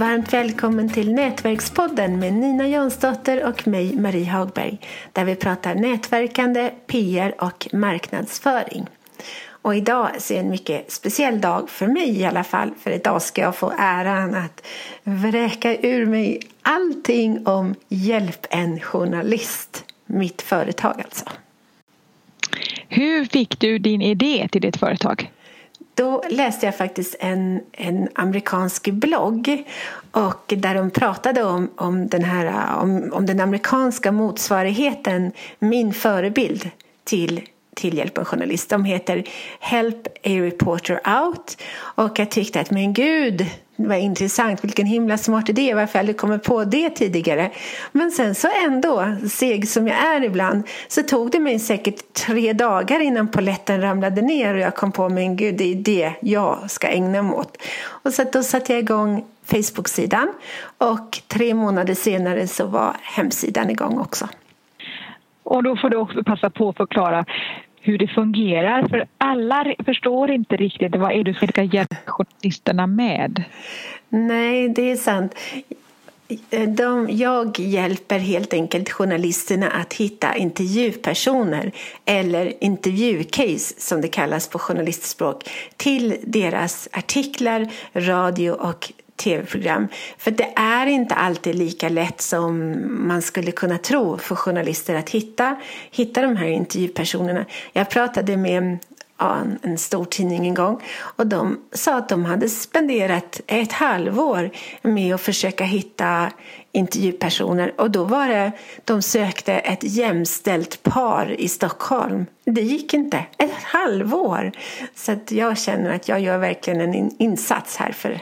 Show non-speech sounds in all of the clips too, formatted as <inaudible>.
Varmt välkommen till Nätverkspodden med Nina Jonsdotter och mig, Marie Hagberg, där vi pratar nätverkande, PR och marknadsföring. Och idag är en mycket speciell dag för mig i alla fall, för idag ska jag få äran att vräka ur mig allting om Hjälp en journalist, mitt företag alltså. Hur fick du din idé till ditt företag? Då läste jag faktiskt en, en amerikansk blogg och där de pratade om, om, den här, om, om den amerikanska motsvarigheten, min förebild till till Hjälp en journalist. De heter Help a reporter out. Och jag tyckte att men gud, vad intressant, vilken himla smart idé, varför jag aldrig kommit på det tidigare. Men sen så ändå, seg som jag är ibland, så tog det mig säkert tre dagar innan poletten ramlade ner och jag kom på, men gud, det är det jag ska ägna mig åt. Och så då satte jag igång Facebook-sidan och tre månader senare så var hemsidan igång också. Och då får du också passa på att förklara hur det fungerar. För alla förstår inte riktigt vad är det du ska hjälpa journalisterna med. Nej, det är sant. De, jag hjälper helt enkelt journalisterna att hitta intervjupersoner eller intervjucase som det kallas på journalistspråk till deras artiklar, radio och tv-program. För det är inte alltid lika lätt som man skulle kunna tro för journalister att hitta, hitta de här intervjupersonerna. Jag pratade med ja, en stor tidning en gång och de sa att de hade spenderat ett halvår med att försöka hitta intervjupersoner och då var det, de sökte ett jämställt par i Stockholm. Det gick inte, ett halvår! Så att jag känner att jag gör verkligen en insats här för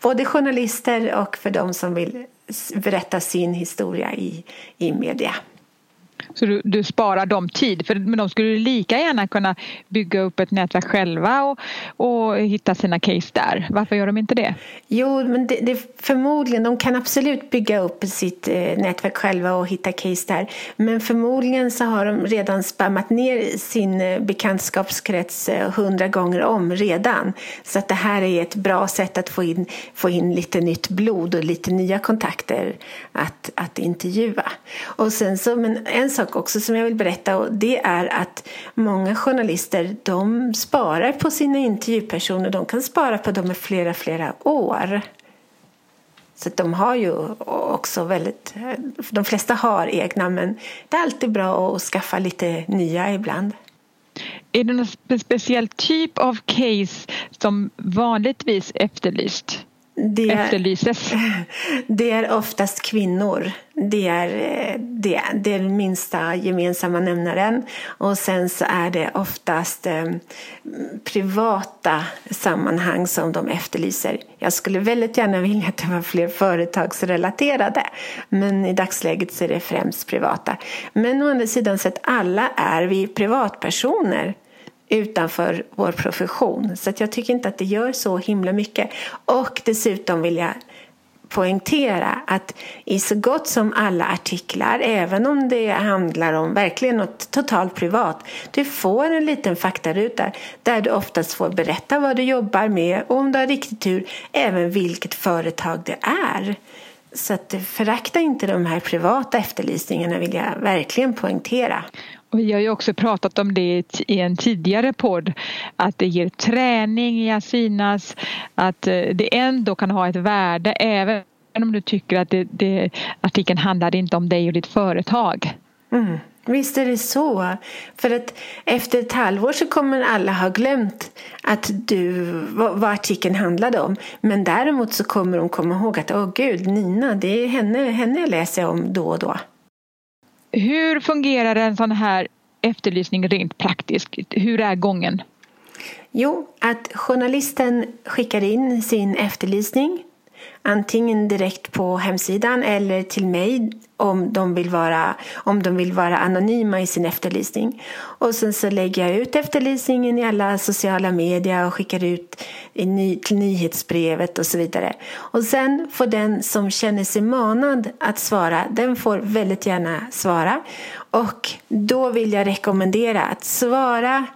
både journalister och för de som vill berätta sin historia i, i media. Så du, du, sparar dem tid, för men de skulle lika gärna kunna bygga upp ett nätverk själva och, och hitta sina case där. Varför gör de inte det? Jo, men det, det, förmodligen, de kan absolut bygga upp sitt eh, nätverk själva och hitta case där. Men förmodligen så har de redan spammat ner sin eh, bekantskapskrets eh, hundra gånger om redan. Så att det här är ett bra sätt att få in, få in lite nytt blod och lite nya kontakter att, att intervjua. Och sen så, men en sak också som jag vill berätta och det är att många journalister de sparar på sina intervjupersoner. De kan spara på dem i flera, flera år. Så de har ju också väldigt, de flesta har egna men det är alltid bra att skaffa lite nya ibland. Är det någon speciell typ av case som vanligtvis efterlyst? Det är, efterlyses? <laughs> Det är oftast kvinnor. Det är, det, det är den minsta gemensamma nämnaren. Och sen så är det oftast eh, privata sammanhang som de efterlyser. Jag skulle väldigt gärna vilja att det var fler företagsrelaterade. Men i dagsläget så är det främst privata. Men å andra sidan sett alla är vi privatpersoner utanför vår profession. Så jag tycker inte att det gör så himla mycket. Och dessutom vill jag poängtera att i så gott som alla artiklar, även om det handlar om verkligen något totalt privat, du får en liten faktaruta där du oftast får berätta vad du jobbar med och om du har riktigt tur, även vilket företag det är. Så att förakta inte de här privata efterlysningarna vill jag verkligen poängtera. Vi har ju också pratat om det i en tidigare podd att det ger träning i att synas, att eh, det ändå kan ha ett värde även om du tycker att det, det, artikeln handlar inte om dig och ditt företag. Mm. Visst är det så. För att efter ett halvår så kommer alla ha glömt att du, vad, vad artikeln handlade om. Men däremot så kommer de komma ihåg att åh gud, Nina, det är henne, henne jag läser om då och då. Hur fungerar en sån här efterlysning rent praktiskt? Hur är gången? Jo, att journalisten skickar in sin efterlysning antingen direkt på hemsidan eller till mig om de vill vara, om de vill vara anonyma i sin efterlysning. Och sen så lägger jag ut efterlysningen i alla sociala medier och skickar ut ny, till nyhetsbrevet och så vidare. Och sen får den som känner sig manad att svara, den får väldigt gärna svara. Och då vill jag rekommendera att svara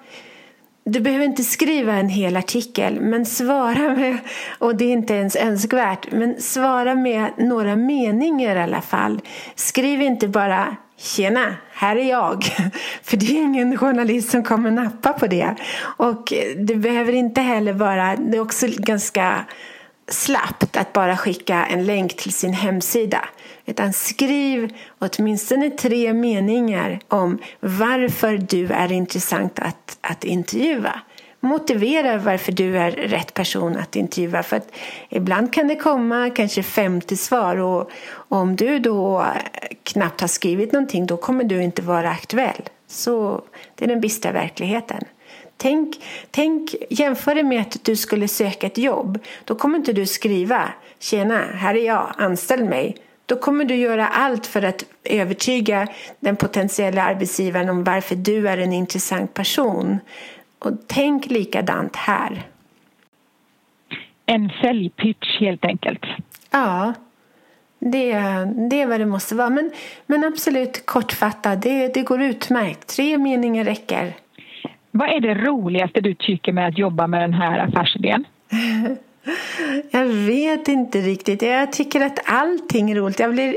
du behöver inte skriva en hel artikel, men svara med, och det är inte ens önskvärt, men svara med några meningar i alla fall. Skriv inte bara Tjena, här är jag. <laughs> För det är ingen journalist som kommer nappa på det. Och det behöver inte heller vara, det är också ganska slappt att bara skicka en länk till sin hemsida. Utan skriv åtminstone tre meningar om varför du är intressant att, att intervjua. Motivera varför du är rätt person att intervjua. För att ibland kan det komma kanske 50 svar och om du då knappt har skrivit någonting då kommer du inte vara aktuell. Så det är den bistra verkligheten. Tänk, tänk, jämför det med att du skulle söka ett jobb. Då kommer inte du skriva Tjena, här är jag, anställ mig. Då kommer du göra allt för att övertyga den potentiella arbetsgivaren om varför du är en intressant person. Och tänk likadant här. En säljpitch helt enkelt. Ja, det, det är vad det måste vara. Men, men absolut kortfattat, det, det går utmärkt. Tre meningar räcker. Vad är det roligaste du tycker med att jobba med den här affärsidén? <laughs> Jag vet inte riktigt. Jag tycker att allting är roligt. Jag blir...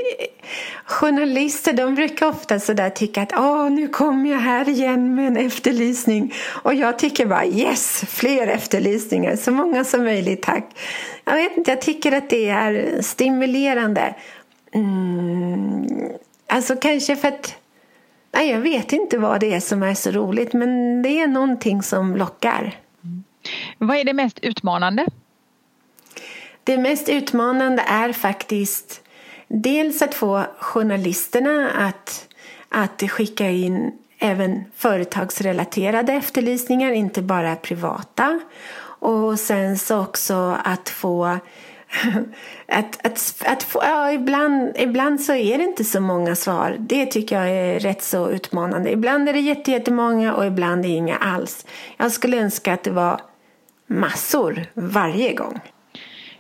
Journalister de brukar ofta sådär tycka att Åh, nu kommer jag här igen med en efterlysning. Och jag tycker bara yes, fler efterlysningar. Så många som möjligt, tack. Jag vet inte, jag tycker att det är stimulerande. Mm, alltså kanske för att Nej, jag vet inte vad det är som är så roligt men det är någonting som lockar. Mm. Vad är det mest utmanande? Det mest utmanande är faktiskt dels att få journalisterna att, att skicka in även företagsrelaterade efterlysningar, inte bara privata. Och sen så också att få att, att, att få, ja, ibland, ibland så är det inte så många svar. Det tycker jag är rätt så utmanande. Ibland är det jättemånga och ibland är det inga alls. Jag skulle önska att det var massor varje gång.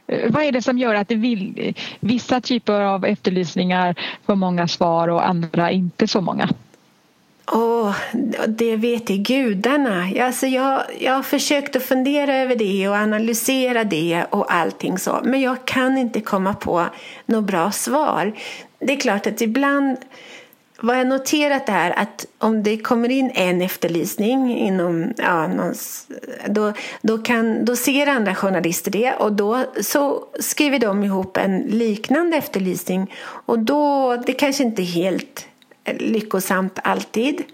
Eh, vad är det som gör att det vill, vissa typer av efterlysningar får många svar och andra inte så många? Åh, det vet i gudarna. Alltså jag, jag har försökt att fundera över det och analysera det och allting så. Men jag kan inte komma på något bra svar. Det är klart att ibland vad jag noterat är att om det kommer in en efterlysning inom, ja, någons, då, då, kan, då ser andra journalister det och då så skriver de ihop en liknande efterlysning och då, det kanske inte är helt lyckosamt alltid.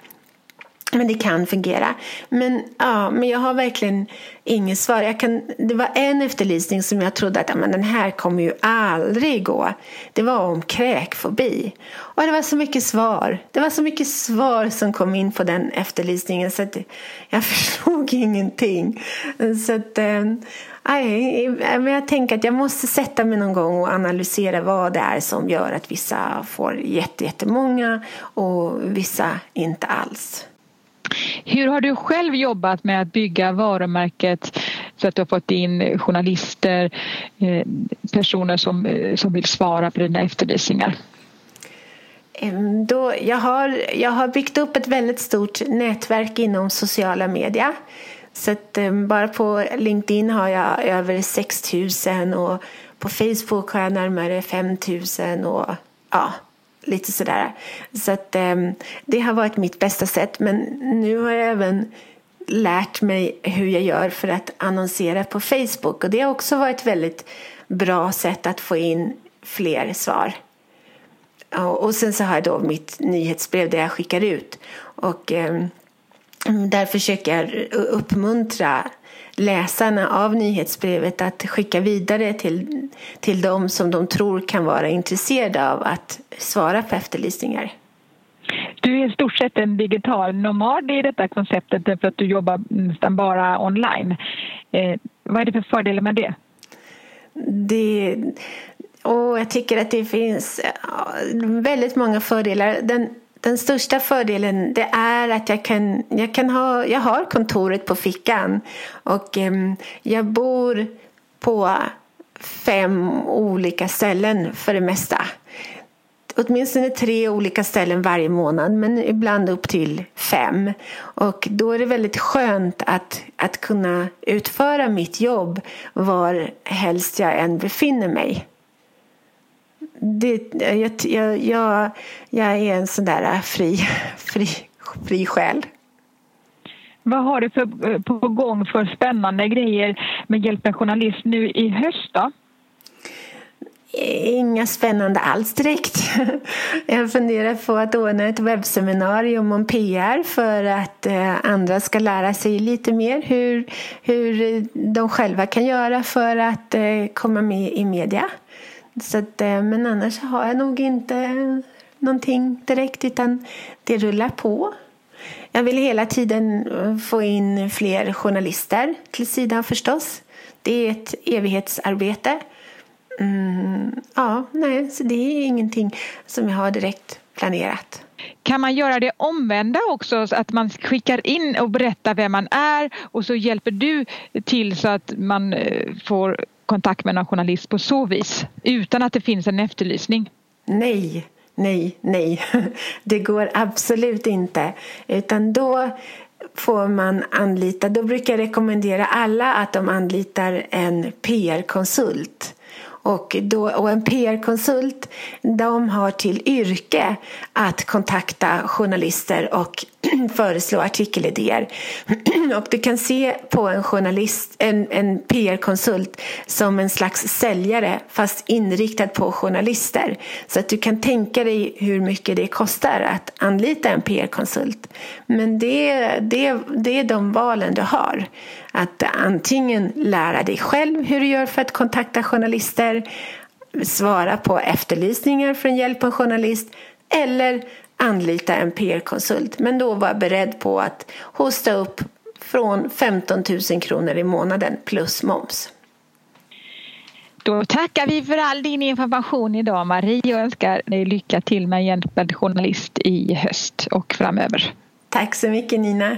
Men det kan fungera. Men, ja, men jag har verkligen inget svar. Jag kan, det var en efterlysning som jag trodde att ja, men den här kommer ju aldrig gå. Det var om kräkfobi. Och det var så mycket svar. Det var så mycket svar som kom in på den efterlysningen så att jag <laughs> förstod ingenting. Så att, eh, Nej, eh, men jag tänker att jag måste sätta mig någon gång och analysera vad det är som gör att vissa får jättemånga och vissa inte alls. Hur har du själv jobbat med att bygga varumärket så att du har fått in journalister, eh, personer som, eh, som vill svara på dina efterlysningar? Då, jag, har, jag har byggt upp ett väldigt stort nätverk inom sociala medier. Så att, eh, bara på LinkedIn har jag över 6 000 och på Facebook har jag närmare 5 000 och ja, lite sådär. Så att, eh, det har varit mitt bästa sätt. Men nu har jag även lärt mig hur jag gör för att annonsera på Facebook. Och det har också varit ett väldigt bra sätt att få in fler svar. Och sen så har jag då mitt nyhetsbrev där jag skickar ut. Och Eh, där försöker jag uppmuntra läsarna av nyhetsbrevet att skicka vidare till, till dem som de tror kan vara intresserade av att svara på efterlysningar. Du är i stort sett en digital nomad i detta konceptet därför att du jobbar nästan bara online. Eh, vad är det för fördelar med det? det och jag tycker att det finns väldigt många fördelar. Den den största fördelen det är att jag kan, jag kan ha, jag har kontoret på fickan och ehm, jag bor på fem olika ställen för det mesta. åtminstone tre olika ställen varje månad men ibland upp till fem. Och då är det väldigt skönt att, att kunna utföra mitt jobb var helst jag än befinner mig. Det, jag, jag, jag, jag är en sån där fri, fri, fri själ. Vad har du för, på gång för spännande grejer med Hjälp en journalist nu i höst då? Inga spännande alls direkt. <laughs> Jag funderar på att ordna ett webbseminarium om PR för att eh, andra ska lära sig lite mer hur, hur de själva kan göra för att eh, komma med i media. Så att, eh, men annars har jag nog inte någonting direkt utan det rullar på. Jag vill hela tiden eh, få in fler journalister till sidan förstås. Det är ett evighetsarbete. Mm, ja, nej, så det är ingenting som jag har direkt planerat. Kan man göra det omvända också, så att man skickar in och berättar vem man är och så hjälper du till så att man eh, får kontakt med någon journalist på så vis utan att det finns en efterlysning? Nej, nej, nej. <laughs> Det går absolut inte. Utan då får man anlita, då brukar jag rekommendera alla att de anlitar en PR-konsult och, då, och en PR-konsult de har till yrke att kontakta journalister och <clears throat> föreslå artikelidéer. <clears throat> och du kan se på en journalist, en, en PR-konsult som en slags säljare fast inriktad på journalister. Så att du kan tänka dig hur mycket det kostar att anlita en PR-konsult. Men det, det, det är de valen du har. Att antingen lära dig själv hur du gör för att kontakta journalister, svara på efterlysningar från Hjälp en journalist eller anlita en PR-konsult. Men då var beredd på att hosta upp från 15 000 kronor i månaden plus moms. Då tackar vi för all din information idag Marie och önskar dig lycka till med Hjälp journalist i höst och framöver. Tack så mycket Nina.